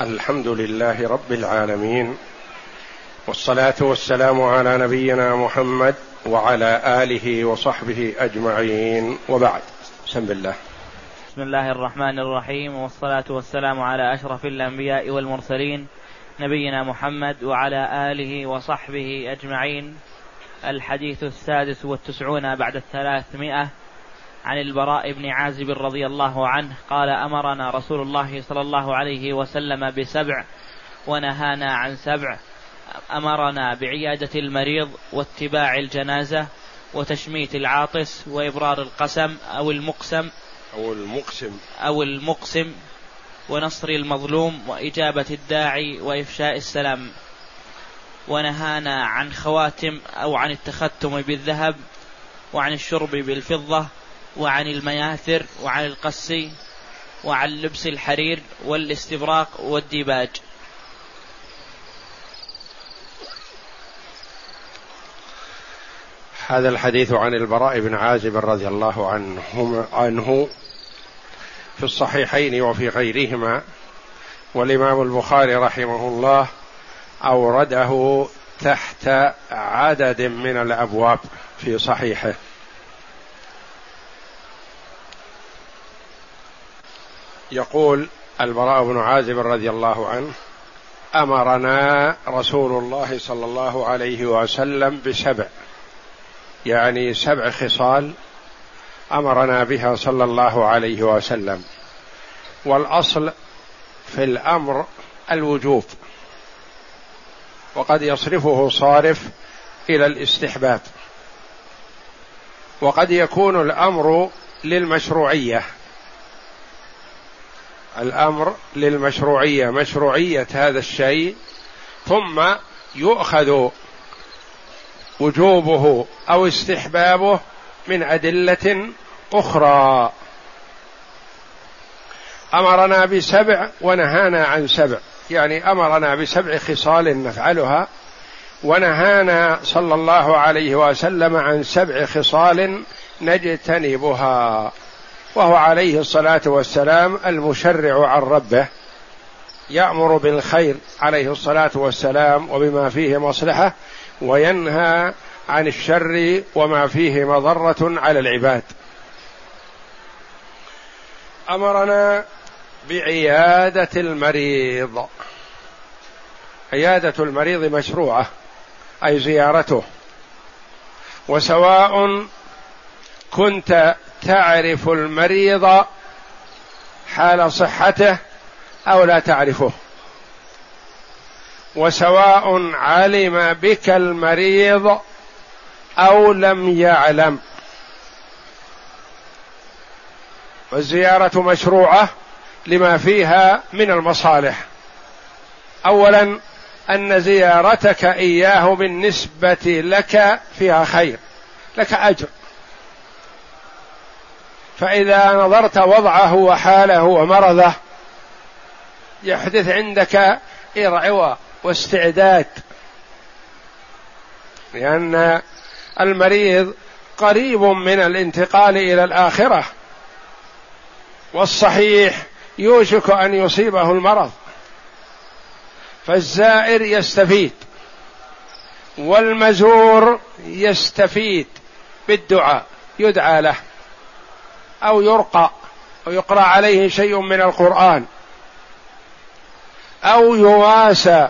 الحمد لله رب العالمين والصلاة والسلام على نبينا محمد وعلى آله وصحبه أجمعين. وبعد بسم الله. بسم الله الرحمن الرحيم والصلاة والسلام على أشرف الأنبياء والمرسلين نبينا محمد وعلى آله وصحبه أجمعين. الحديث السادس والتسعون بعد الثلاثمائة عن البراء بن عازب رضي الله عنه قال أمرنا رسول الله صلى الله عليه وسلم بسبع ونهانا عن سبع. أمرنا بعيادة المريض واتباع الجنازة وتشميت العاطس وإبرار القسم أو المقسم أو المقسم. أو المقسم ونصر المظلوم وإجابة الداعي وإفشاء السلام. ونهانا عن خواتم أو عن التختم بالذهب وعن الشرب بالفضة وعن المياثر وعن القسي وعن لبس الحرير والاستبراق والديباج. هذا الحديث عن البراء بن عازب رضي الله عنه عنه في الصحيحين وفي غيرهما والإمام البخاري رحمه الله أورده تحت عدد من الأبواب في صحيحه. يقول البراء بن عازب رضي الله عنه أمرنا رسول الله صلى الله عليه وسلم بسبع يعني سبع خصال أمرنا بها صلى الله عليه وسلم. والأصل في الأمر الوجوب وقد يصرفه صارف إلى الاستحباب وقد يكون الأمر للمشروعية. الأمر للمشروعية مشروعية هذا الشيء ثم يؤخذ وجوبه أو استحبابه من أدلة أخرى. أمرنا بسبع ونهانا عن سبع. يعني أمرنا بسبع خصال نفعلها ونهانا صلى الله عليه وسلم عن سبع خصال نجتنبها. وهو عليه الصلاة والسلام المشرع عن ربه يأمر بالخير عليه الصلاة والسلام وبما فيه مصلحة وينهى عن الشر وما فيه مضرة على العباد. أمرنا بعيادة المريض. عيادة المريض مشروعة أي زيارته. وسواء كنت تعرف المريض حال صحته أو لا تعرفه. وسواء علم بك المريض أو لم يعلم. والزيارة مشروعة لما فيها من المصالح. اولا أن زيارتك إياه بالنسبة لك فيها خير لك أجر. فإذا نظرت وضعه وحاله ومرضه يحدث عندك إرعوى واستعداد. لأن المريض قريب من الانتقال إلى الآخرة والصحيح يوشك أن يصيبه المرض. فالزائر يستفيد والمزور يستفيد بالدعاء يدعى له. أو يرقى أو يقرأ عليه شيء من القرآن أو يواسى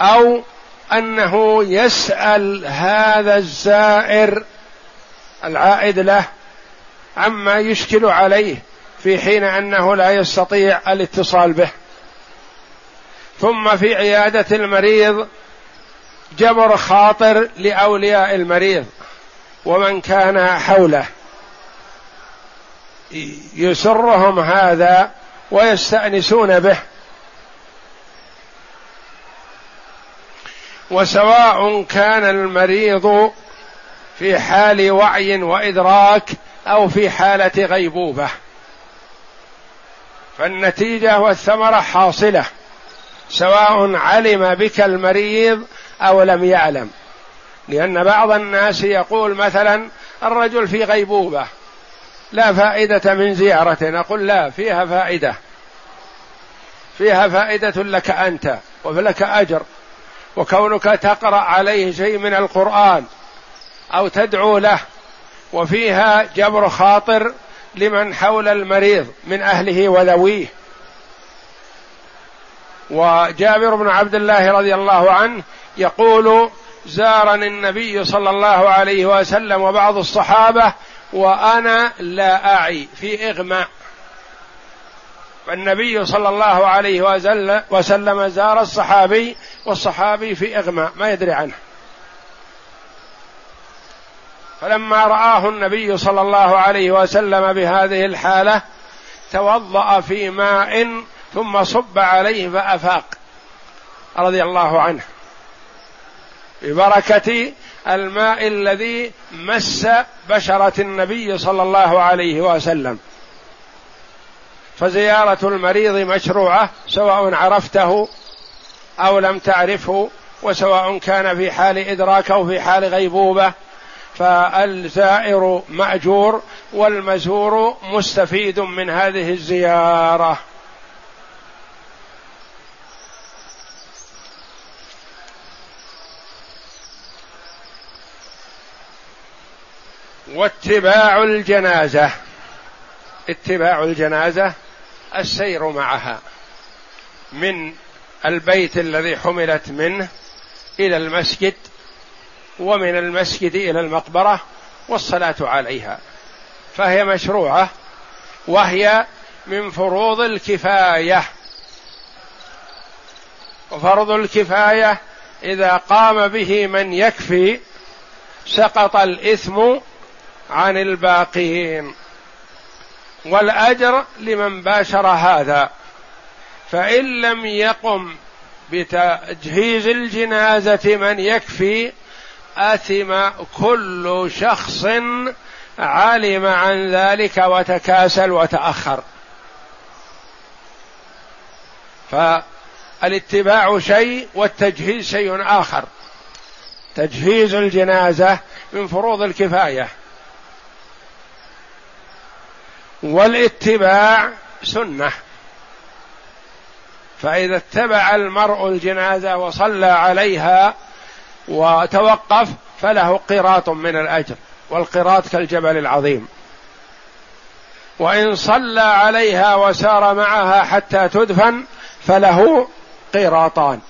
أو أنه يسأل هذا الزائر العائد له عما يشكل عليه في حين أنه لا يستطيع الاتصال به. ثم في عيادة المريض جبر خاطر لأولياء المريض ومن كان حوله. يسرهم هذا ويستأنسون به. وسواء كان المريض في حال وعي وإدراك أو في حالة غيبوبة. فالنتيجة والثمرة حاصلة سواء علم بك المريض أو لم يعلم. لأن بعض الناس يقول مثلا الرجل في غيبوبة لا فائدة من زيارته نقول لا فيها فائدة. فيها فائدة لك أنت ولك أجر. وكونك تقرأ عليه شيء من القرآن أو تدعو له وفيها جبر خاطر لمن حول المريض من أهله وذويه وجابر بن عبد الله رضي الله عنه يقول زارني النبي صلى الله عليه وسلم وبعض الصحابة وأنا لا أعي في إغماء. فالنبي صلى الله عليه وسلم زار الصحابي والصحابي في إغماء ما يدري عنه. فلما رآه النبي صلى الله عليه وسلم بهذه الحالة توضأ في ماء ثم صب عليه فأفاق رضي الله عنه. ببركة الماء الذي مس بشرة النبي صلى الله عليه وسلم. فزيارة المريض مشروعة سواء عرفته أو لم تعرفه وسواء كان في حال إدراك أو في حال غيبوبة. فالزائر مأجور والمزور مستفيد من هذه الزيارة. واتباع الجنازة. اتباع الجنازة السير معها. من البيت الذي حملت منه إلى المسجد ومن المسجد إلى المقبرة والصلاة عليها. فهي مشروعة وهي من فروض الكفاية. وفرض الكفاية إذا قام به من يكفي سقط الإثم عن الباقين. والأجر لمن باشر هذا. فإن لم يقم بتجهيز الجنازة من يكفي أثم كل شخص علم عن ذلك وتكاسل وتأخر. فالاتباع شيء والتجهيز شيء آخر. تجهيز الجنازة من فروض الكفاية. والاتباع سنة. فإذا اتبع المرء الجنازة وصلى عليها وتوقف فله قراط من الأجر والقراط كالجبل العظيم. وإن صلى عليها وسار معها حتى تدفن فله قراطان.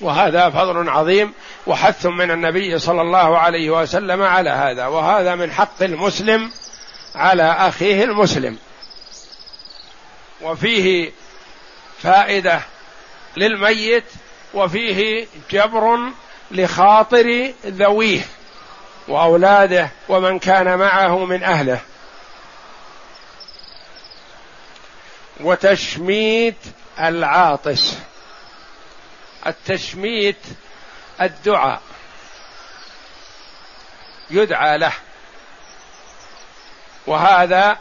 وهذا فضل عظيم وحث من النبي صلى الله عليه وسلم على هذا. وهذا من حق المسلم على أخيه المسلم. وفيه فائدة للميت وفيه جبر لخاطر ذويه وأولاده ومن كان معه من أهله. وتشميت العاطس. التشميت الدعاء. يدعى له. وهذا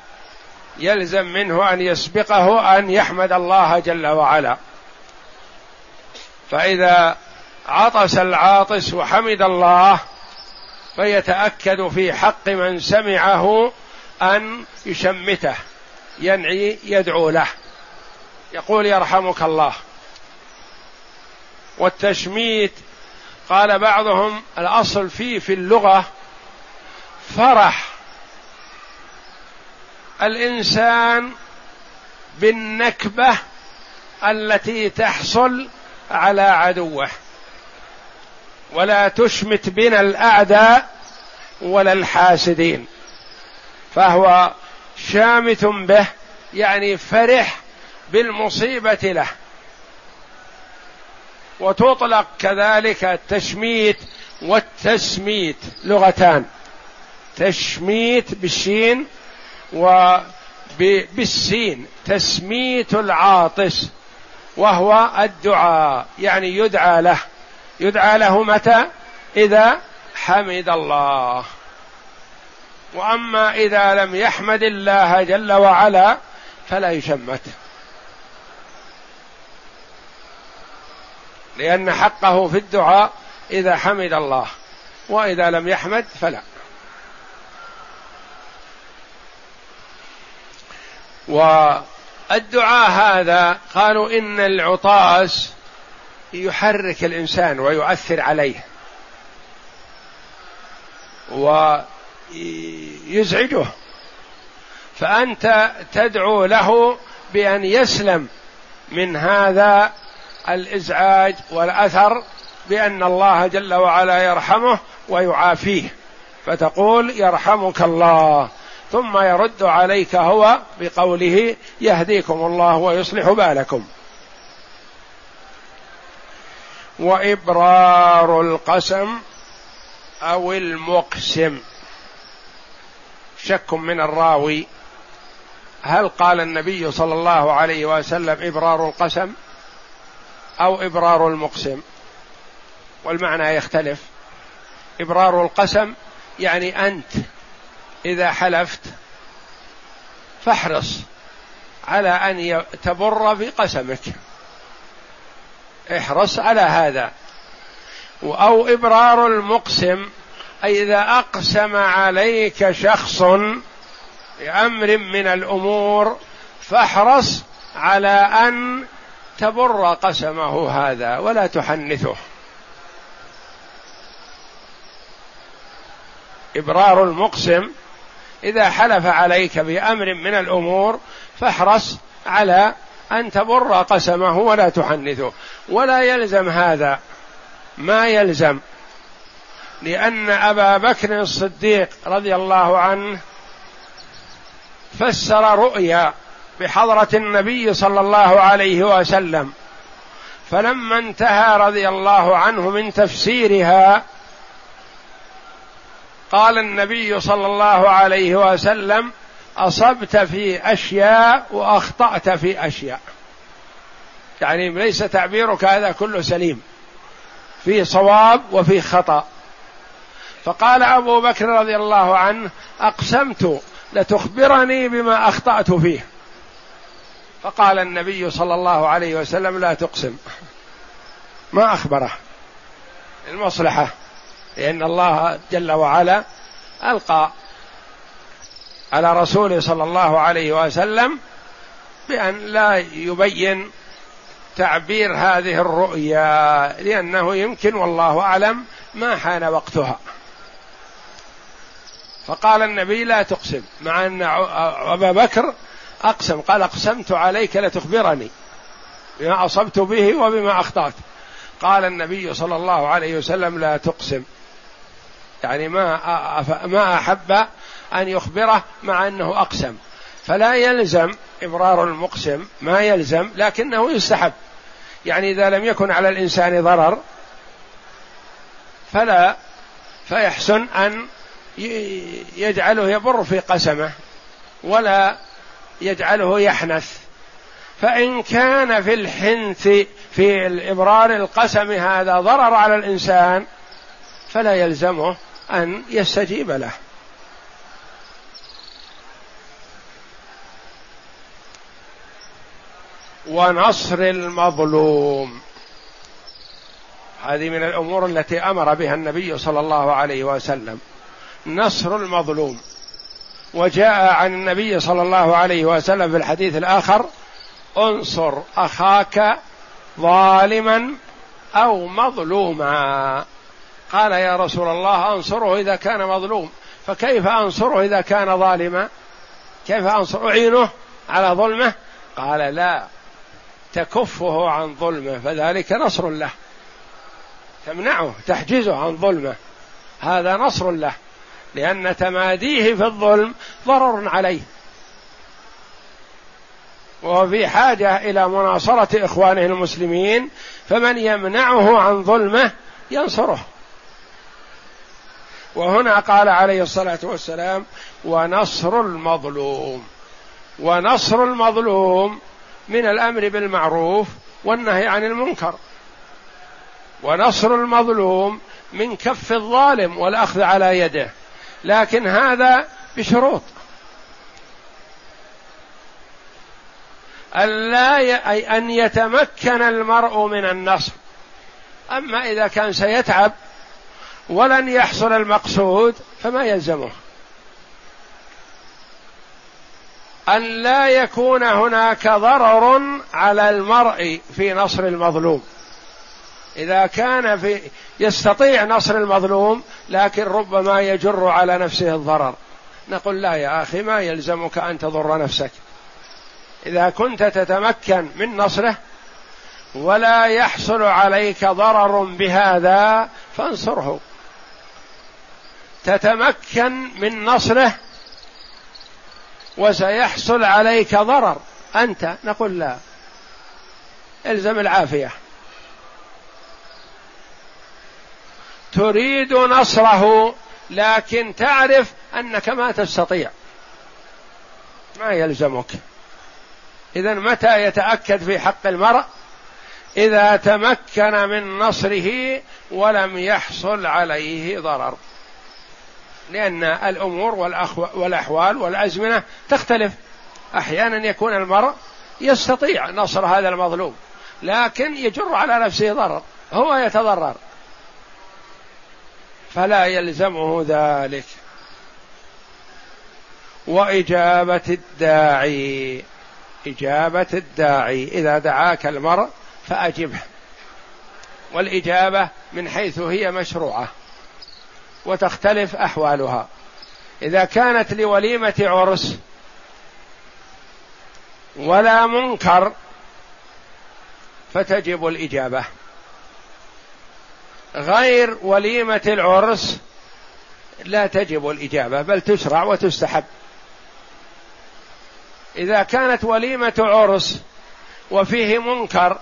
يلزم منه أن يسبقه أن يحمد الله جل وعلا. فإذا عطس العاطس وحمد الله فيتأكد في حق من سمعه أن يشمته ينعي يدعو له. يقول يرحمك الله. والتشميت قال بعضهم الأصل فيه في اللغة فرح. الإنسان بالنكبة التي تحصل على عدوه. ولا تشمت بنا الأعداء ولا الحاسدين. فهو شامت به يعني فرح بالمصيبة له. وتطلق كذلك التشميت والتسميت لغتان. تشميت بالشين وبالسين تسميت العاطس وهو الدعاء يعني يدعى له. يدعى له متى؟ إذا حمد الله. وأما إذا لم يحمد الله جل وعلا فلا يشمت. لأن حقه في الدعاء إذا حمد الله وإذا لم يحمد فلا. الدعاء هذا قالوا إن العطاس يحرك الإنسان ويؤثر عليه ويزعجه. فأنت تدعو له بأن يسلم من هذا الإزعاج والأثر بأن الله جل وعلا يرحمه ويعافيه. فتقول يرحمك الله. ثم يرد عليك هو بقوله يهديكم الله ويصلح بالكم. وإبرار القسم أو المقسم. شك من الراوي. هل قال النبي صلى الله عليه وسلم إبرار القسم أو إبرار المقسم؟ والمعنى يختلف. إبرار القسم يعني أنت إذا حلفت فاحرص على أن تبر في قسمك. احرص على هذا. أو إبرار المقسم أي إذا أقسم عليك شخص بامر من الأمور فاحرص على أن تبر قسمه هذا ولا تحنثه. إبرار المقسم إذا حلف عليك بأمر من الأمور فاحرص على أن تبر قسمه ولا تحنثه. ولا يلزم هذا. ما يلزم. لأن أبا بكر الصديق رضي الله عنه فسر رؤيا بحضرة النبي صلى الله عليه وسلم. فلما انتهى رضي الله عنه من تفسيرها قال النبي صلى الله عليه وسلم أصبت في أشياء وأخطأت في أشياء. يعني ليس تعبيرك هذا كله سليم. في صواب وفي خطأ. فقال أبو بكر رضي الله عنه أقسمت لتخبرني بما أخطأت فيه. فقال النبي صلى الله عليه وسلم لا تقسم. ما أخبره. المصلحة. لأن الله جل وعلا ألقى على رسوله صلى الله عليه وسلم بأن لا يبين تعبير هذه الرؤيا لأنه يمكن والله أعلم ما حان وقتها. فقال النبي لا تقسم مع أن أبا بكر أقسم قال أقسمت عليك لتخبرني بما أصبت به وبما أخطأت. قال النبي صلى الله عليه وسلم لا تقسم. يعني ما ما أحب أن يخبره مع أنه أقسم. فلا يلزم إبرار المقسم ما يلزم لكنه يستحب. يعني إذا لم يكن على الإنسان ضرر فلا فيحسن أن يجعله يبر في قسمه ولا يجعله يحنث. فإن كان في الحنث في الإبرار القسم هذا ضرر على الإنسان فلا يلزمه. أن يستجيب له. ونصر المظلوم. هذه من الأمور التي أمر بها النبي صلى الله عليه وسلم. نصر المظلوم. وجاء عن النبي صلى الله عليه وسلم في الحديث الآخر انصر أخاك ظالما أو مظلوما. قال يا رسول الله أنصره إذا كان مظلوم. فكيف أنصره إذا كان ظالما؟ كيف انصر؟ أعينه على ظلمه؟ قال لا تكفه عن ظلمه فذلك نصر له. تمنعه تحجزه عن ظلمه. هذا نصر له لأن تماديه في الظلم ضرر عليه. وهو في حاجة إلى مناصرة إخوانه المسلمين فمن يمنعه عن ظلمه ينصره. وهنا قال عليه الصلاة والسلام ونصر المظلوم. ونصر المظلوم من الأمر بالمعروف والنهي عن المنكر. ونصر المظلوم من كف الظالم والأخذ على يده. لكن هذا بشروط. ألا أي أن يتمكن المرء من النصر. أما إذا كان سيتعب ولن يحصل المقصود فما يلزمه. أن لا يكون هناك ضرر على المرء في نصر المظلوم. إذا كان في يستطيع نصر المظلوم لكن ربما يجر على نفسه الضرر. نقول لا يا أخي ما يلزمك أن تضر نفسك. إذا كنت تتمكن من نصره ولا يحصل عليك ضرر بهذا فانصره. تتمكن من نصره وسيحصل عليك ضرر. أنت نقول لا. الزم العافية. تريد نصره لكن تعرف أنك ما تستطيع. ما يلزمك. اذا متى يتأكد في حق المرء؟ إذا تمكن من نصره ولم يحصل عليه ضرر. لأن الأمور والأحوال والأزمنة تختلف. أحيانا يكون المرء يستطيع نصر هذا المظلوم لكن يجر على نفسه ضرر هو يتضرر. فلا يلزمه ذلك. وإجابة الداعي إجابة الداعي إذا دعاك المرء فأجبه. والإجابة من حيث هي مشروعة. وتختلف أحوالها. إذا كانت لوليمة عرس ولا منكر فتجب الإجابة. غير وليمة العرس لا تجب الإجابة بل تشرع وتستحب. إذا كانت وليمة عرس وفيه منكر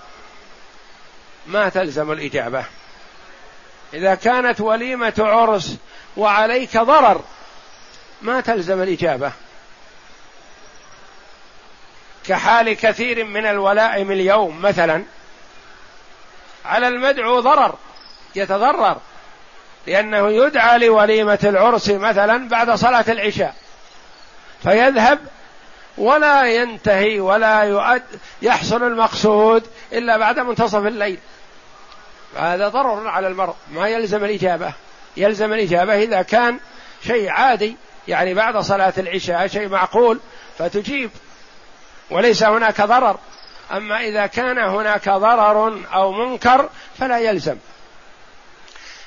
ما تلزم الإجابة. إذا كانت وليمة عرس وعليك ضرر ما تلزم الإجابة. كحال كثير من الولائم اليوم مثلا على المدعو ضرر يتضرر لأنه يدعى لوليمة العرس مثلا بعد صلاة العشاء فيذهب ولا ينتهي ولا يؤد يحصل المقصود إلا بعد منتصف الليل. هذا ضرر على المرء ما يلزم الإجابة. يلزم الإجابة إذا كان شيء عادي يعني بعد صلاة العشاء شيء معقول فتجيب وليس هناك ضرر. أما إذا كان هناك ضرر أو منكر فلا يلزم.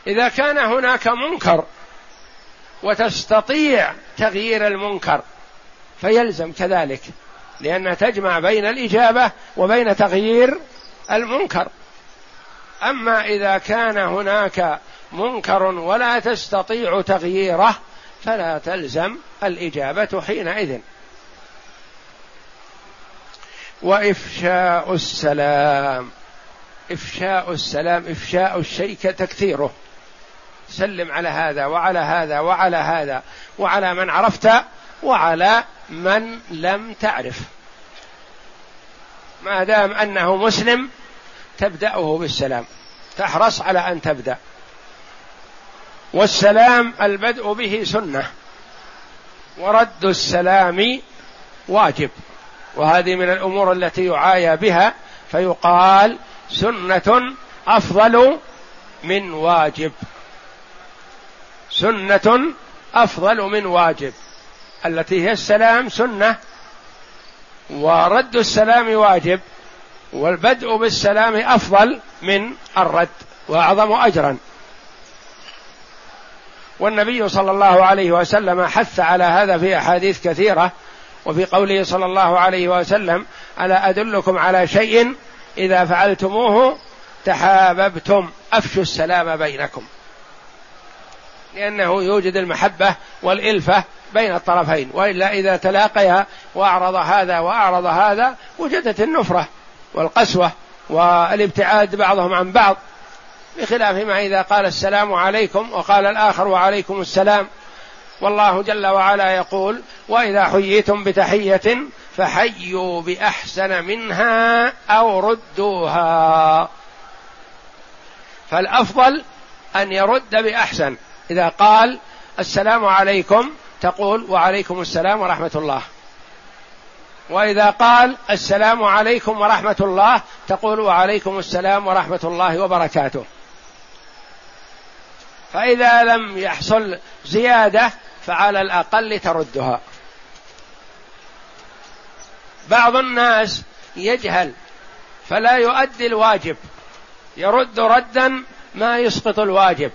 إذا كان هناك منكر وتستطيع تغيير المنكر فيلزم كذلك لأنها تجمع بين الإجابة وبين تغيير المنكر. أما إذا كان هناك منكر ولا تستطيع تغييره فلا تلزم الإجابة حينئذ. وإفشاء السلام إفشاء السلام إفشاء الشيء تكثيره. سلم على هذا وعلى هذا وعلى هذا وعلى من عرفت وعلى من لم تعرف. ما دام أنه مسلم تبدأه بالسلام. تحرص على أن تبدأ. والسلام البدء به سنة. ورد السلام واجب. وهذه من الأمور التي يعايى بها فيقال سنة أفضل من واجب. سنة أفضل من واجب. التي هي السلام سنة. ورد السلام واجب. والبدء بالسلام أفضل من الرد وأعظم أجرا. والنبي صلى الله عليه وسلم حث على هذا في أحاديث كثيرة وفي قوله صلى الله عليه وسلم ألا أدلكم على شيء إذا فعلتموه تحاببتم أفشوا السلام بينكم. لأنه يوجد المحبة والإلفة بين الطرفين وإلا إذا تلاقيا وأعرض هذا وأعرض هذا وجدت النفرة. والقسوة والابتعاد بعضهم عن بعض بخلاف ما إذا قال السلام عليكم وقال الآخر وعليكم السلام. والله جل وعلا يقول وإذا حييتم بتحية فحيوا بأحسن منها أو ردوها. فالأفضل أن يرد بأحسن. إذا قال السلام عليكم تقول وعليكم السلام ورحمة الله. وإذا قال السلام عليكم ورحمة الله تقول وعليكم السلام ورحمة الله وبركاته. فإذا لم يحصل زيادة فعلى الأقل تردها. بعض الناس يجهل فلا يؤدي الواجب يرد ردا ما يسقط الواجب.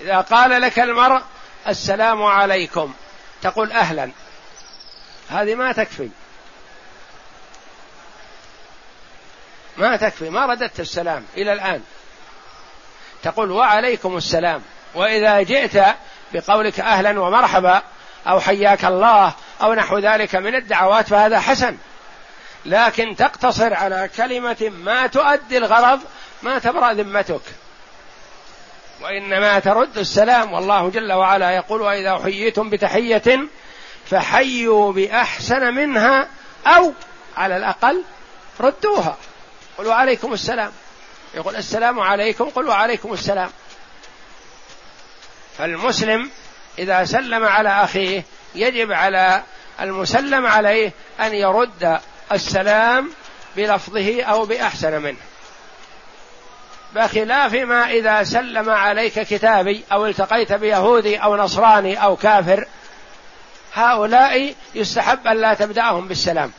إذا قال لك المرء السلام عليكم تقول أهلا. هذه ما تكفي. ما تكفي. ما رددت السلام إلى الآن. تقول وعليكم السلام. وإذا جئت بقولك أهلا ومرحبا أو حياك الله أو نحو ذلك من الدعوات فهذا حسن. لكن تقتصر على كلمة ما تؤدي الغرض ما تبرأ ذمتك. وإنما ترد السلام والله جل وعلا يقول وإذا حييتم بتحية فحيوا بأحسن منها أو على الأقل ردوها. قلوا عليكم السلام. يقول السلام عليكم. قل وعليكم السلام. فالمسلم إذا سلم على أخيه يجب على المسلم عليه أن يرد السلام بلفظه أو بأحسن منه. بخلاف ما إذا سلم عليك كتابي أو التقيت بيهودي أو نصراني أو كافر هؤلاء يستحب أن لا تبدأهم بالسلام.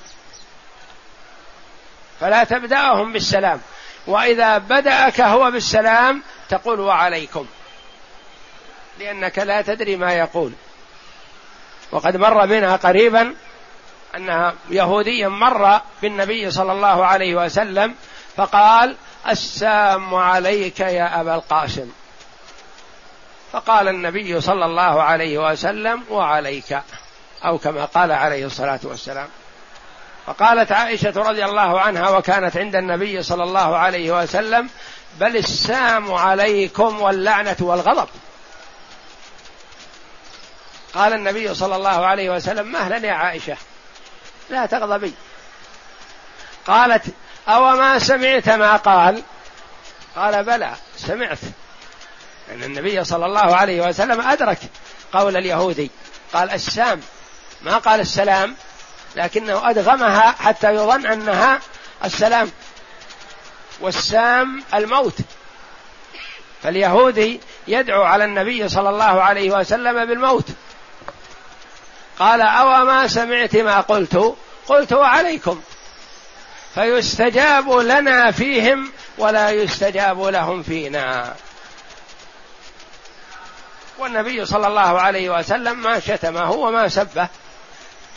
فلا تبدأهم بالسلام. وإذا بدأك هو بالسلام تقول وعليكم. لأنك لا تدري ما يقول. وقد مر بنا قريبا أن يهوديا مر بالنبي صلى الله عليه وسلم فقال السام عليك يا أبا القاسم. فقال النبي صلى الله عليه وسلم وعليك. أو كما قال عليه الصلاة والسلام. فقالت عائشة رضي الله عنها وكانت عند النبي صلى الله عليه وسلم بل السام عليكم واللعنة والغضب. قال النبي صلى الله عليه وسلم مهلا يا عائشة لا تغضبي. قالت أو ما سمعت ما قال؟ قال بلى سمعت. ان النبي صلى الله عليه وسلم أدرك قول اليهودي قال السام ما قال السلام لكنه أدغمها حتى يظن أنها السلام. والسام الموت. فاليهودي يدعو على النبي صلى الله عليه وسلم بالموت. قال أو ما سمعت ما قلت؟ قلت وعليكم. فيستجاب لنا فيهم ولا يستجاب لهم فينا. والنبي صلى الله عليه وسلم ما شتمه وما سبه.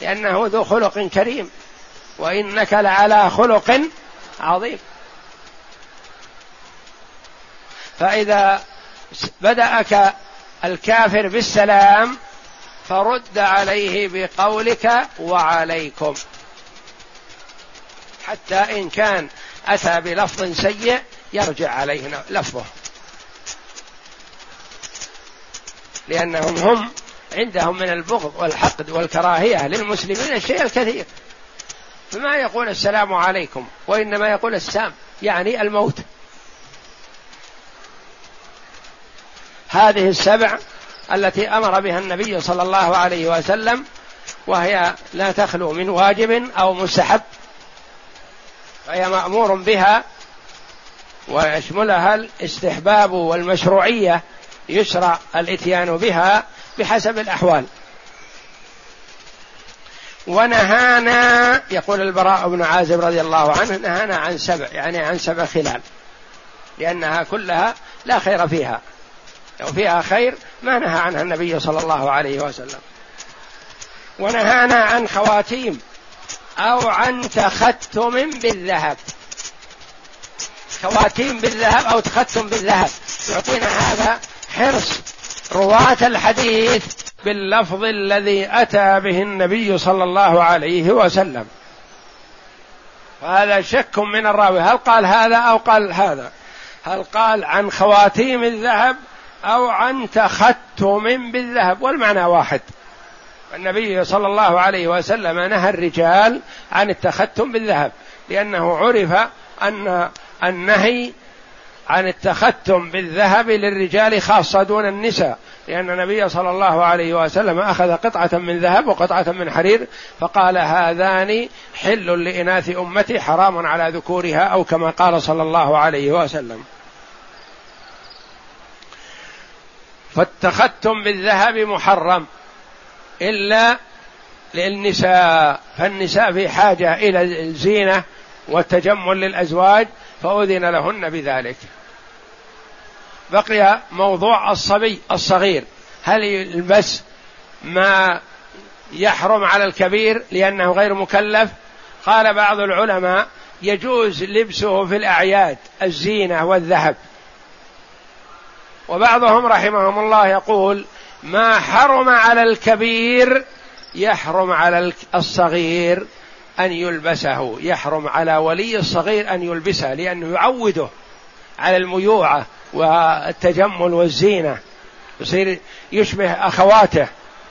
لأنه ذو خلق كريم. وإنك لعلى خلق عظيم. فإذا بدأك الكافر بالسلام فرد عليه بقولك وعليكم. حتى إن كان أتى بلفظ سيء يرجع عليه لفظه. لأنهم هم عندهم من البغض والحقد والكراهية للمسلمين الشيء الكثير. فما يقول السلام عليكم وإنما يقول السام يعني الموت. هذه السبع التي أمر بها النبي صلى الله عليه وسلم وهي لا تخلو من واجب أو مستحب فهي مأمور بها ويشملها الاستحباب والمشروعية يشرع الإتيان بها بحسب الأحوال. ونهانا يقول البراء بن عازب رضي الله عنه نهانا عن سبع يعني عن سبع خلال. لأنها كلها لا خير فيها. لو فيها خير ما نهى عنها النبي صلى الله عليه وسلم. ونهانا عن خواتيم أو عن تختم بالذهب. خواتيم بالذهب أو تختم بالذهب. يعطينا هذا حرص رواة الحديث باللفظ الذي أتى به النبي صلى الله عليه وسلم. وهذا شك من الراوي. هل قال هذا أو قال هذا؟ هل قال عن خواتيم الذهب أو عن تختم بالذهب؟ والمعنى واحد. النبي صلى الله عليه وسلم نهى الرجال عن التختم بالذهب لأنه عرف أن النهي عن التختم بالذهب للرجال خاصة دون النساء. لأن النبي صلى الله عليه وسلم أخذ قطعة من ذهب وقطعة من حرير فقال هذان حل لإناث أمتي حرام على ذكورها أو كما قال صلى الله عليه وسلم. فالتختم بالذهب محرم إلا للنساء. فالنساء في حاجة إلى الزينة والتجمل للأزواج فأذن لهن بذلك. بقي موضوع الصبي الصغير. هل يلبس ما يحرم على الكبير لأنه غير مكلف؟ قال بعض العلماء يجوز لبسه في الأعياد الزينة والذهب. وبعضهم رحمهم الله يقول ما حرم على الكبير يحرم على الصغير أن يلبسه يحرم على ولي الصغير أن يلبسه لأنه يعوده على الميوعة. والتجمل والزينة يصير يشبه أخواته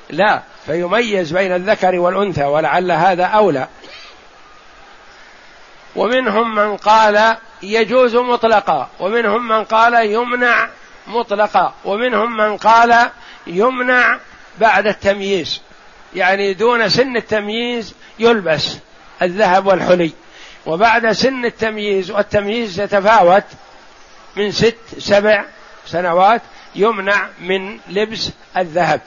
لا فيميز بين الذكر والأنثى ولعل هذا أولى. ومنهم من قال يجوز مطلقا ومنهم من قال يمنع مطلقا ومنهم من قال يمنع بعد التمييز. يعني دون سن التمييز يلبس الذهب والحلي وبعد سن التمييز والتمييز يتفاوت من ست سبع سنوات يمنع من لبس الذهب.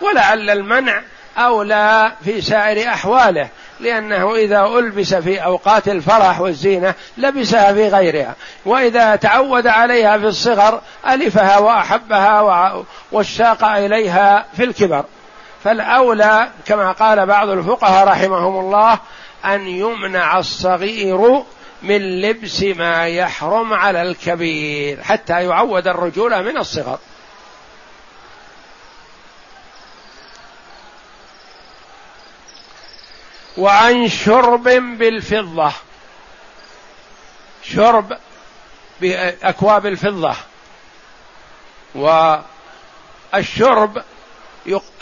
ولعل المنع أولى في سائر أحواله لأنه إذا ألبس في أوقات الفرح والزينة لبسها في غيرها وإذا تعود عليها في الصغر ألفها وأحبها واشتاق إليها في الكبر. فالأولى كما قال بعض الفقهاء رحمهم الله أن يمنع الصغير من لبس ما يحرم على الكبير حتى يعود الرجوله من الصغر. وعن شرب بالفضة. شرب بأكواب الفضة. والشرب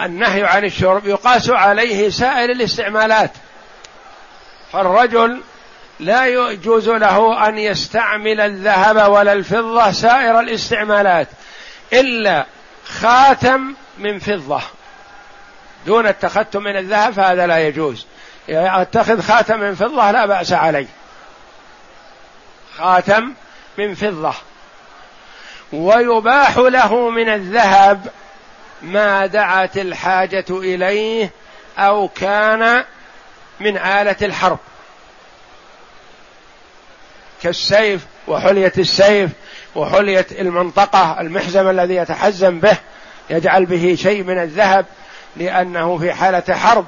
النهي عن الشرب يقاس عليه سائر الاستعمالات. فالرجل لا يجوز له أن يستعمل الذهب ولا الفضة سائر الاستعمالات إلا خاتم من فضة. دون التختم من الذهب فهذا لا يجوز. يتخذ خاتم من فضة لا بأس عليه. خاتم من فضة. ويباح له من الذهب ما دعت الحاجة إليه أو كان من آلة الحرب. كالسيف وحلية السيف وحلية المنطقة المحزم الذي يتحزم به يجعل به شيء من الذهب لأنه في حالة حرب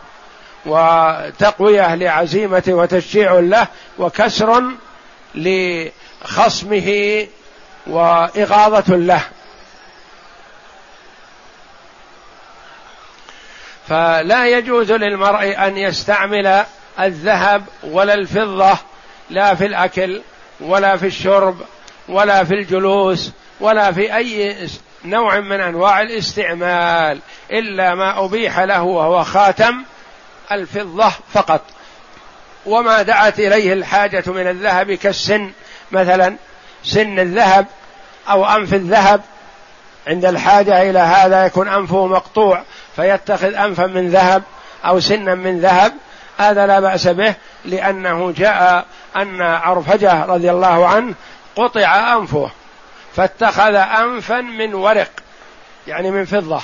وتقوية لعزيمته وتشجيع له وكسر لخصمه وإغاظة له. فلا يجوز للمرء أن يستعمل الذهب ولا الفضة لا في الأكل ولا في الشرب ولا في الجلوس ولا في أي نوع من أنواع الاستعمال إلا ما أبيح له وهو خاتم الفضة فقط. وما دعت إليه الحاجة من الذهب كالسن مثلا سن الذهب أو أنف الذهب. عند الحاجة إلى هذا يكون أنفه مقطوع فيتخذ أنفا من ذهب أو سنا من ذهب هذا لا بأس به لأنه جاء أن عرفجة رضي الله عنه قطع أنفه فاتخذ أنفا من ورق يعني من فضة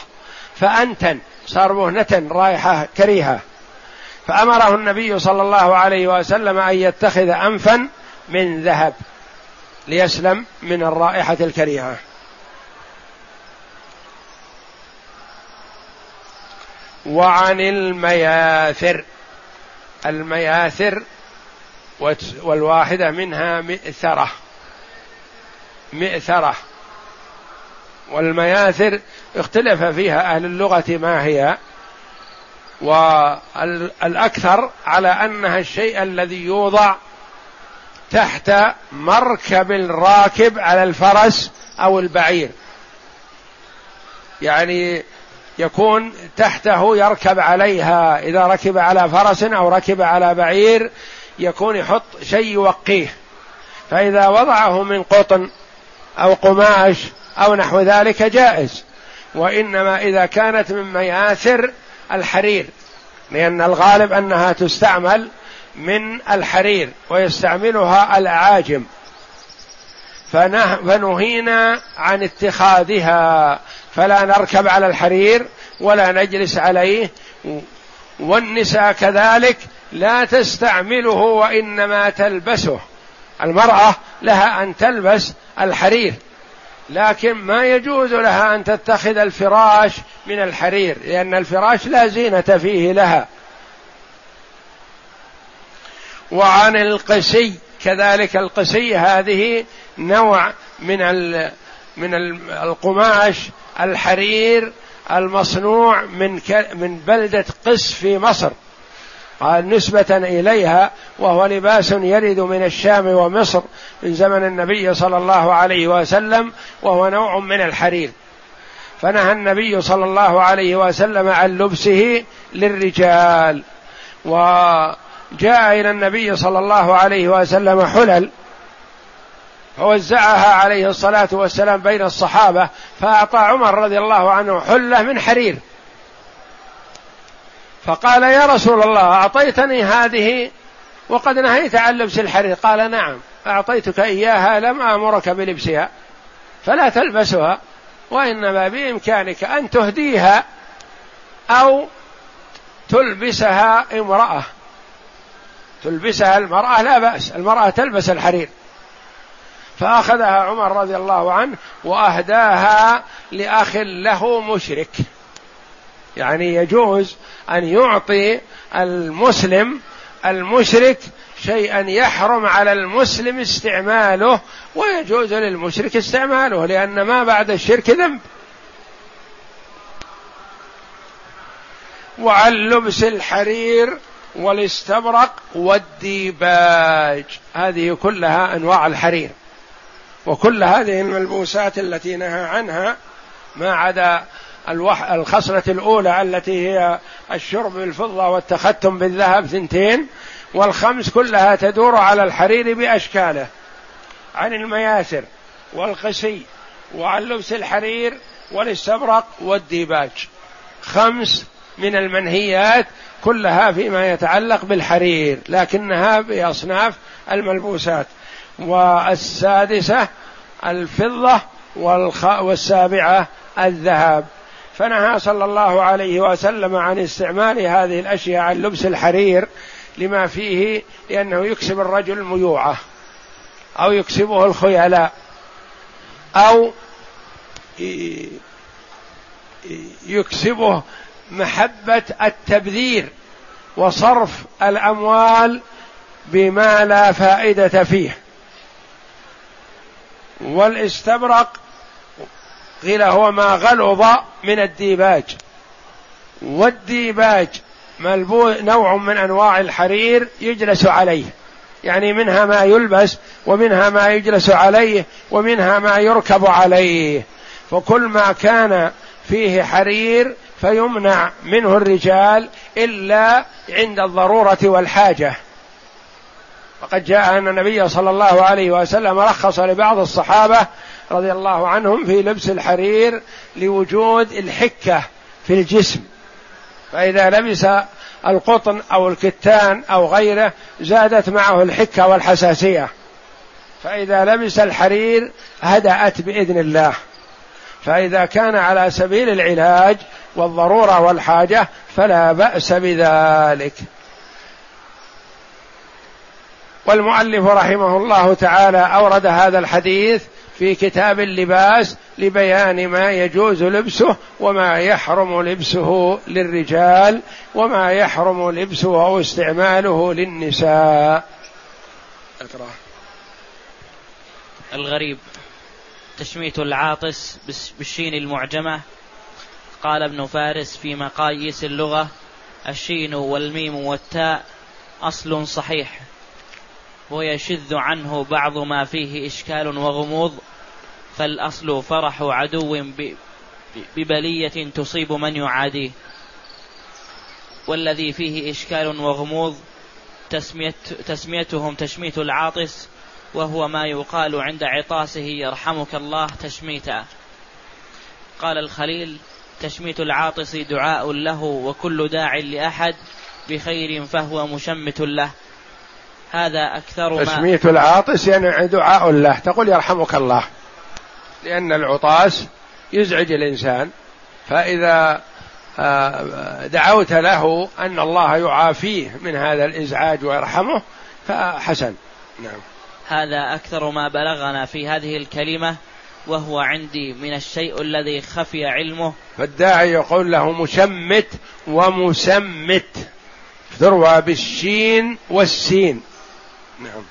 فأنتن صار مهنة رائحة كريهة. فأمره النبي صلى الله عليه وسلم أن يتخذ أنفا من ذهب ليسلم من الرائحة الكريهة. وعن المياثر. المياثر والواحدة منها مئثرة. مئثرة. والمياثر اختلف فيها أهل اللغة ما هي والأكثر على أنها الشيء الذي يوضع تحت مركب الراكب على الفرس أو البعير. يعني يكون تحته يركب عليها إذا ركب على فرس أو ركب على بعير يكون يحط شيء يوقيه. فإذا وضعه من قطن أو قماش أو نحو ذلك جائز. وإنما إذا كانت من مياثر الحرير لأن الغالب أنها تستعمل من الحرير ويستعملها الأعاجم فنهينا عن اتخاذها. فلا نركب على الحرير ولا نجلس عليه. والنساء كذلك لا تستعمله وإنما تلبسه. المرأة لها أن تلبس الحرير. لكن ما يجوز لها أن تتخذ الفراش من الحرير لأن الفراش لا زينة فيه لها. وعن القسي كذلك القسي هذه نوع من من القماش الحرير المصنوع من من بلدة قس في مصر. قال نسبة إليها وهو لباس يرد من الشام ومصر من زمن النبي صلى الله عليه وسلم وهو نوع من الحرير. فنهى النبي صلى الله عليه وسلم عن لبسه للرجال. وجاء إلى النبي صلى الله عليه وسلم حلل فوزعها عليه الصلاة والسلام بين الصحابة فأعطى عمر رضي الله عنه حلة من حرير. فقال يا رسول الله أعطيتني هذه وقد نهيت عن لبس الحرير؟ قال نعم أعطيتك إياها لم آمرك بلبسها فلا تلبسها وإنما بإمكانك أن تهديها أو تلبسها امرأة. تلبسها المرأة لا بأس المرأة تلبس الحرير. فأخذها عمر رضي الله عنه وأهداها لأخ له مشرك. يعني يجوز أن يعطي المسلم المشرك شيئا يحرم على المسلم استعماله ويجوز للمشرك استعماله لأن ما بعد الشرك ذنب. وعن لبس الحرير والاستبرق والديباج. هذه كلها أنواع الحرير. وكل هذه الملبوسات التي نهى عنها ما عدا الوح الخصلة الأولى التي هي الشرب بالفضة والتختم بالذهب ثنتين والخمس كلها تدور على الحرير بأشكاله. عن المياسر والقسي وعن لبس الحرير والاستبرق والديباج. خمس من المنهيات كلها فيما يتعلق بالحرير لكنها بأصناف الملبوسات. والسادسة الفضة والسابعة الذهب. فنهى صلى الله عليه وسلم عن استعمال هذه الأشياء عن لبس الحرير لما فيه لأنه يكسب الرجل ميوعة أو يكسبه الخيلاء أو يكسبه محبة التبذير وصرف الأموال بما لا فائدة فيه. والاستبرق قيل هو ما غلظ من الديباج. والديباج ملبو نوع من أنواع الحرير يجلس عليه. يعني منها ما يلبس ومنها ما يجلس عليه ومنها ما يركب عليه. فكل ما كان فيه حرير فيمنع منه الرجال إلا عند الضرورة والحاجة. وقد جاء أن النبي صلى الله عليه وسلم رخص لبعض الصحابة رضي الله عنهم في لبس الحرير لوجود الحكة في الجسم. فإذا لبس القطن أو الكتان أو غيره زادت معه الحكة والحساسية. فإذا لبس الحرير هدأت بإذن الله. فإذا كان على سبيل العلاج والضرورة والحاجة فلا بأس بذلك. والمؤلف رحمه الله تعالى أورد هذا الحديث في كتاب اللباس لبيان ما يجوز لبسه وما يحرم لبسه للرجال وما يحرم لبسه أو استعماله للنساء. الغريب. تشميت العاطس بالشين المعجمة قال ابن فارس في مقاييس اللغة الشين والميم والتاء أصل صحيح ويشذ عنه بعض ما فيه إشكال وغموض فالأصل فرح عدو ببلية تصيب من يعاديه. والذي فيه إشكال وغموض تسميت تسميتهم تشميت العاطس وهو ما يقال عند عطاسه يرحمك الله تشميتا. قال الخليل تشميت العاطس دعاء له وكل داع لأحد بخير فهو مشمت له. هذا أكثر ما تسمية العاطس يعني دعاء له. تقول يرحمك الله لأن العطاس يزعج الإنسان فإذا آه، دعوت له أن الله يعافيه من هذا الإزعاج ويرحمه فحسن. نعم. هذا أكثر ما بلغنا في هذه الكلمة. وهو عندي من الشيء الذي خفي علمه. فالداعي يقول له مشمت ومسمت. تروى بالشين والسين. نعم.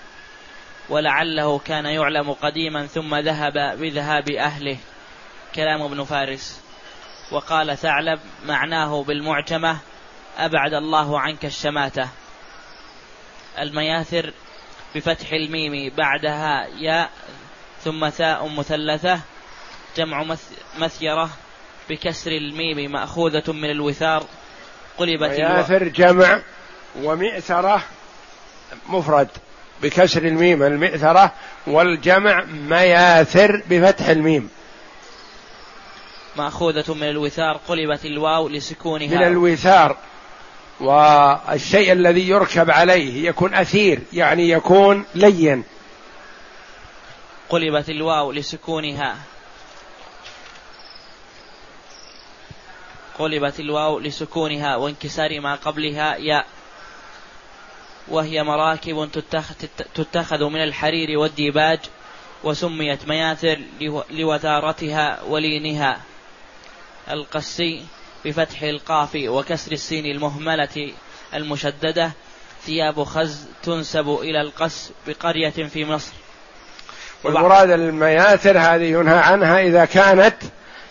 ولعله كان يعلم قديما ثم ذهب بذهاب أهله. كلام ابن فارس. وقال ثعلب معناه بالمعجمة أبعد الله عنك الشماتة. المياثر بفتح الميم بعدها ياء ثم ثاء مثلثة جمع مثيرة بكسر الميم مأخوذة من الوثار قلبت مياثر جمع ومئثرة مفرد بكسر الميم المئثرة والجمع مياثر بفتح الميم. مأخوذة من الوثار قلبت الواو لسكونها. من الوثار والشيء الذي يركب عليه يكون أثير يعني يكون لين. قلبت الواو لسكونها. قلبت الواو لسكونها وانكسار ما قبلها ياء وهي مراكب تتخذ من الحرير والديباج وسميت مياثر لوثارتها ولينها. القسي بفتح القاف وكسر السين المهملة المشددة ثياب خز تنسب إلى القس بقرية في مصر. والمراد المياثر هذه ينهى عنها إذا كانت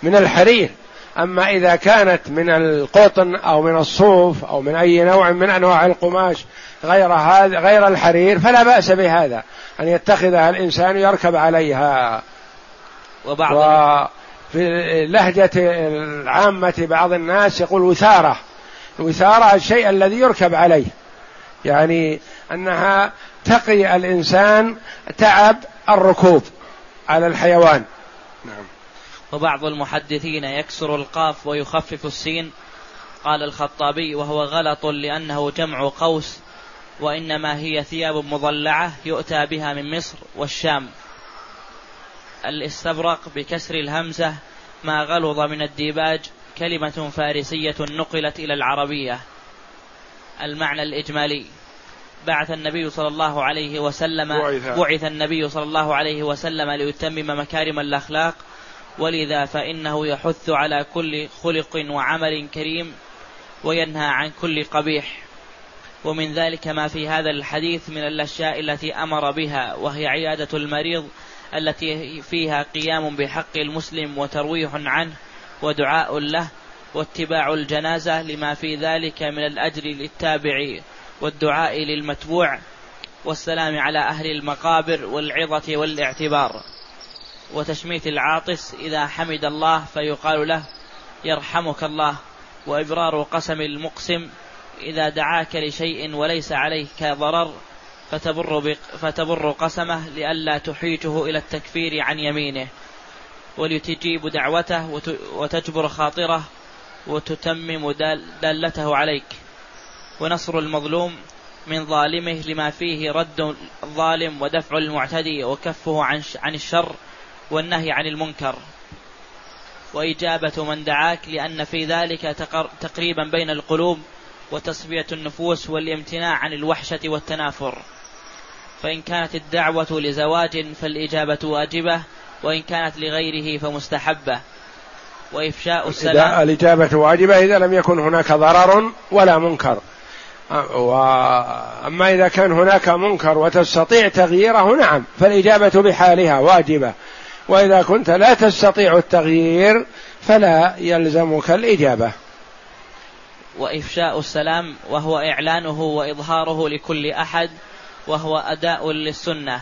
من الحرير. أما إذا كانت من القطن أو من الصوف أو من أي نوع من أنواع القماش غير هذا غير الحرير فلا بأس بهذا. أن يتخذها الإنسان يركب عليها. وبعض في لهجة العامة بعض الناس يقول وثارة. الوثارة الشيء الذي يركب عليه. يعني أنها تقي الإنسان تعب الركوب على الحيوان. نعم. وبعض المحدثين يكسر القاف ويخفف السين. قال الخطابي وهو غلط لأنه جمع قوس وإنما هي ثياب مضلعة يؤتى بها من مصر والشام. الاستبرق بكسر الهمزة ما غلظ من الديباج كلمة فارسية نقلت إلى العربية. المعنى الإجمالي. بعث النبي صلى الله عليه وسلم بعث, بعث النبي صلى الله عليه وسلم ليتمم مكارم الأخلاق. ولذا فإنه يحث على كل خلق وعمل كريم وينهى عن كل قبيح. ومن ذلك ما في هذا الحديث من الأشياء التي أمر بها وهي عيادة المريض التي فيها قيام بحق المسلم وترويح عنه ودعاء له واتباع الجنازة لما في ذلك من الأجر للتابع والدعاء للمتبوع والسلام على أهل المقابر والعظة والاعتبار وتشميت العاطس إذا حمد الله فيقال له يرحمك الله وإبرار قسم المقسم إذا دعاك لشيء وليس عليك ضرر فتبر, فتبر قسمه لئلا تحيجه إلى التكفير عن يمينه ولتجيب دعوته وتجبر خاطره وتتمم دالته عليك ونصر المظلوم من ظالمه لما فيه رد الظالم ودفع المعتدي وكفه عن عن الشر والنهي عن المنكر. وإجابة من دعاك لأن في ذلك تقريبا بين القلوب وتصفية النفوس والامتناع عن الوحشة والتنافر. فإن كانت الدعوة لزواج فالإجابة واجبة وإن كانت لغيره فمستحبة. وإفشاء السلام الإجابة واجبة إذا لم يكن هناك ضرر ولا منكر. وأما إذا كان هناك منكر وتستطيع تغييره نعم فالإجابة بحالها واجبة. وإذا كنت لا تستطيع التغيير فلا يلزمك الإجابة. وإفشاء السلام وهو إعلانه وإظهاره لكل أحد وهو أداء للسنة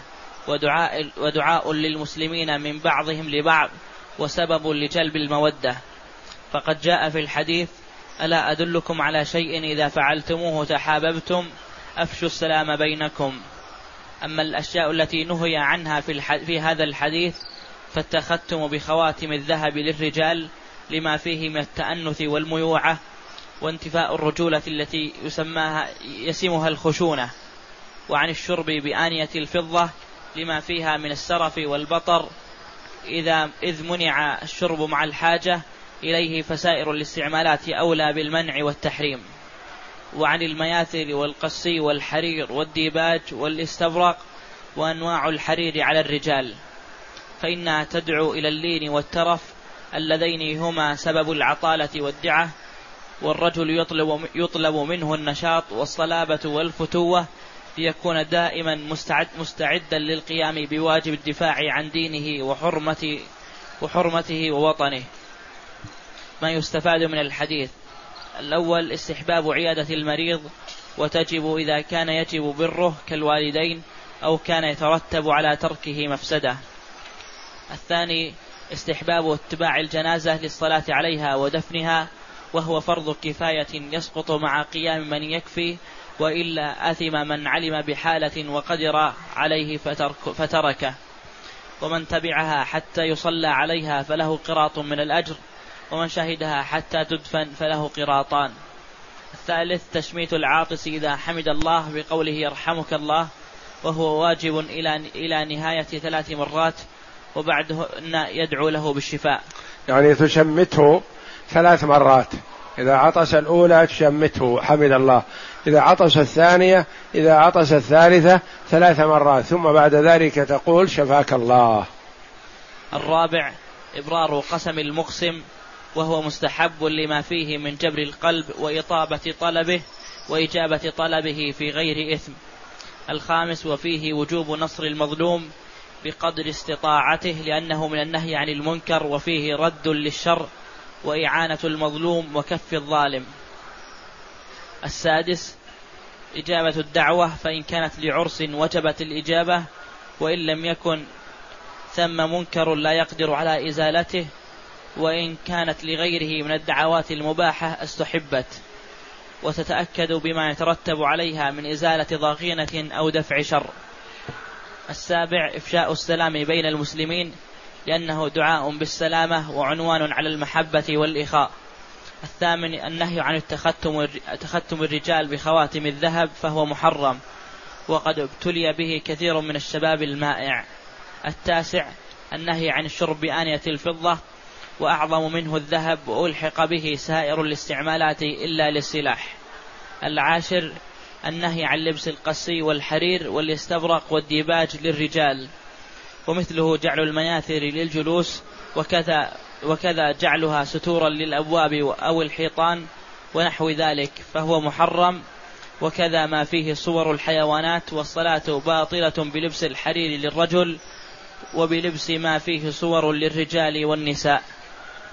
ودعاء, ودعاء للمسلمين من بعضهم لبعض وسبب لجلب المودة. فقد جاء في الحديث ألا أدلكم على شيء إذا فعلتموه تحاببتم؟ أفشوا السلام بينكم. أما الأشياء التي نهي عنها في, في هذا الحديث فاتخذتم بخواتم الذهب للرجال لما فيه من التأنث والميوعة وانتفاء الرجولة التي يسماها يسمها الخشونة وعن الشرب بآنية الفضة لما فيها من السرف والبطر. إذا إذ منع الشرب مع الحاجة إليه فسائر الاستعمالات أولى بالمنع والتحريم وعن المياثر والقسي والحرير والديباج والاستبرق وأنواع الحرير على الرجال فإنها تدعو إلى اللين والترف اللذين هما سبب العطالة والدعة والرجل يطلب, يطلب منه النشاط والصلابة والفتوة ليكون دائما مستعد مستعدا للقيام بواجب الدفاع عن دينه وحرمة وحرمته ووطنه. ما يستفاد من الحديث. الأول استحباب عيادة المريض وتجب إذا كان يجب بره كالوالدين أو كان يترتب على تركه مفسدة. الثاني استحباب اتباع الجنازة للصلاة عليها ودفنها وهو فرض كفاية يسقط مع قيام من يكفي وإلا أثم من علم بحالة وقدر عليه فترك فتركه. ومن تبعها حتى يصلى عليها فله قراط من الأجر. ومن شهدها حتى تدفن فله قراطان. الثالث تشميت العاطس إذا حمد الله بقوله يرحمك الله وهو واجب إلى إلى نهاية ثلاث مرات وبعده يدعو له بالشفاء. يعني تشمته ثلاث مرات. إذا عطس الأولى تشمته حمد الله. إذا عطس الثانية إذا عطس الثالثة ثلاث مرات. ثم بعد ذلك تقول شفاك الله. الرابع إبرار قسم المقسم وهو مستحب لما فيه من جبر القلب وإطابة طلبه وإجابة طلبه في غير إثم. الخامس وفيه وجوب نصر المظلوم بقدر استطاعته لأنه من النهي عن المنكر وفيه رد للشر وإعانة المظلوم وكف الظالم. السادس إجابة الدعوة فإن كانت لعرس وجبت الإجابة وإن لم يكن ثم منكر لا يقدر على إزالته وإن كانت لغيره من الدعوات المباحة استحبت. وتتأكد بما يترتب عليها من إزالة ضغينة أو دفع شر. السابع إفشاء السلام بين المسلمين لأنه دعاء بالسلامة وعنوان على المحبة والإخاء. الثامن النهي عن التختم تختم الرجال بخواتم الذهب فهو محرم. وقد ابتلي به كثير من الشباب المائع. التاسع النهي عن الشرب بآنية الفضة وأعظم منه الذهب وألحق به سائر الاستعمالات إلا للسلاح. العاشر النهي عن لبس القسي والحرير والاستبرق والديباج للرجال. ومثله جعل المياثر للجلوس وكذا وكذا جعلها ستورا للأبواب أو الحيطان ونحو ذلك فهو محرم. وكذا ما فيه صور الحيوانات والصلاة باطلة بلبس الحرير للرجل وبلبس ما فيه صور للرجال والنساء.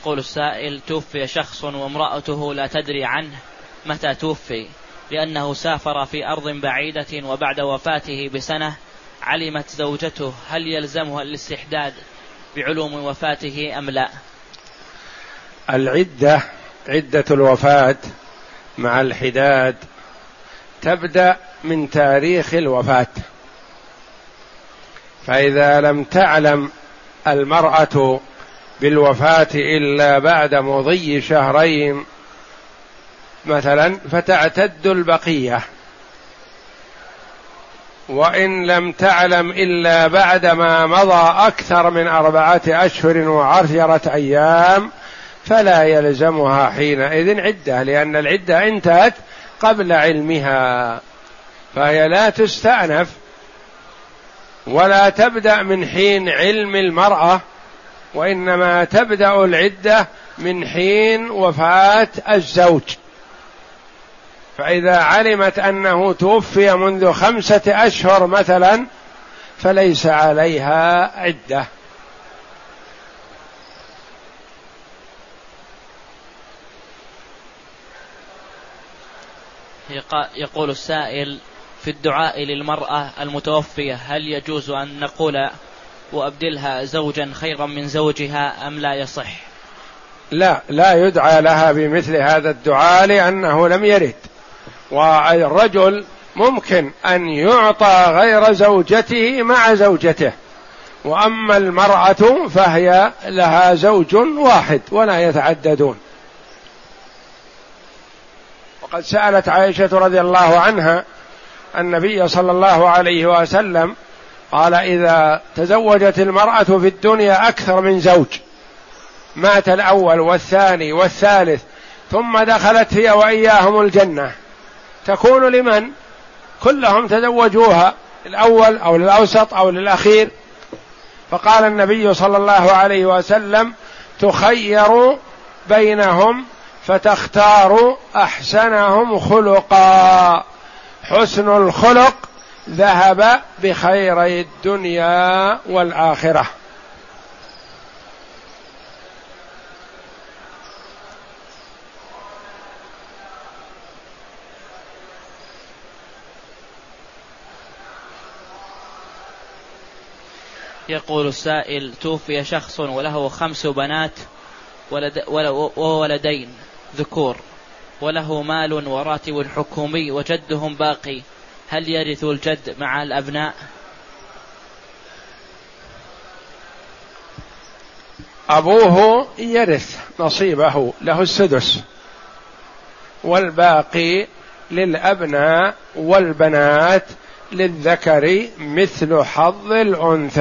يقول السائل توفي شخص وامرأته لا تدري عنه متى توفي؟ لأنه سافر في أرض بعيدة وبعد وفاته بسنة علمت زوجته هل يلزمها الاستحداد بعلوم وفاته أم لا. العدة عدة الوفاة مع الحداد تبدأ من تاريخ الوفاة. فإذا لم تعلم المرأة بالوفاة إلا بعد مضي شهرين. مثلا فتعتد البقية. وإن لم تعلم إلا بعدما مضى أكثر من أربعة أشهر وعشرة أيام فلا يلزمها حينئذ عدة لأن العدة انتهت قبل علمها. فهي لا تستأنف ولا تبدأ من حين علم المرأة وإنما تبدأ العدة من حين وفاة الزوج. فإذا علمت أنه توفي منذ خمسة أشهر مثلا فليس عليها عدة. يقول السائل في الدعاء للمرأة المتوفية هل يجوز أن نقول وأبدلها زوجا خيرا من زوجها أم لا يصح؟ لا لا يدعى لها بمثل هذا الدعاء لأنه لم يرد. والرجل ممكن أن يعطى غير زوجته مع زوجته. وأما المرأة فهي لها زوج واحد ولا يتعددون. وقد سألت عائشة رضي الله عنها النبي صلى الله عليه وسلم قال إذا تزوجت المرأة في الدنيا أكثر من زوج مات الأول والثاني والثالث ثم دخلت هي وإياهم الجنة. تكون لمن؟ كلهم تزوجوها الأول أو للأوسط أو للأخير. فقال النبي صلى الله عليه وسلم تخير بينهم فتختار أحسنهم خلقا. حسن الخلق ذهب بخيري الدنيا والآخرة. يقول السائل توفي شخص وله خمس بنات ولد وولدين ذكور وله مال وراتب حكومي وجدهم باقي. هل يرث الجد مع الأبناء؟ أبوه يرث نصيبه له السدس. والباقي للأبناء والبنات للذكر مثل حظ الأنثى.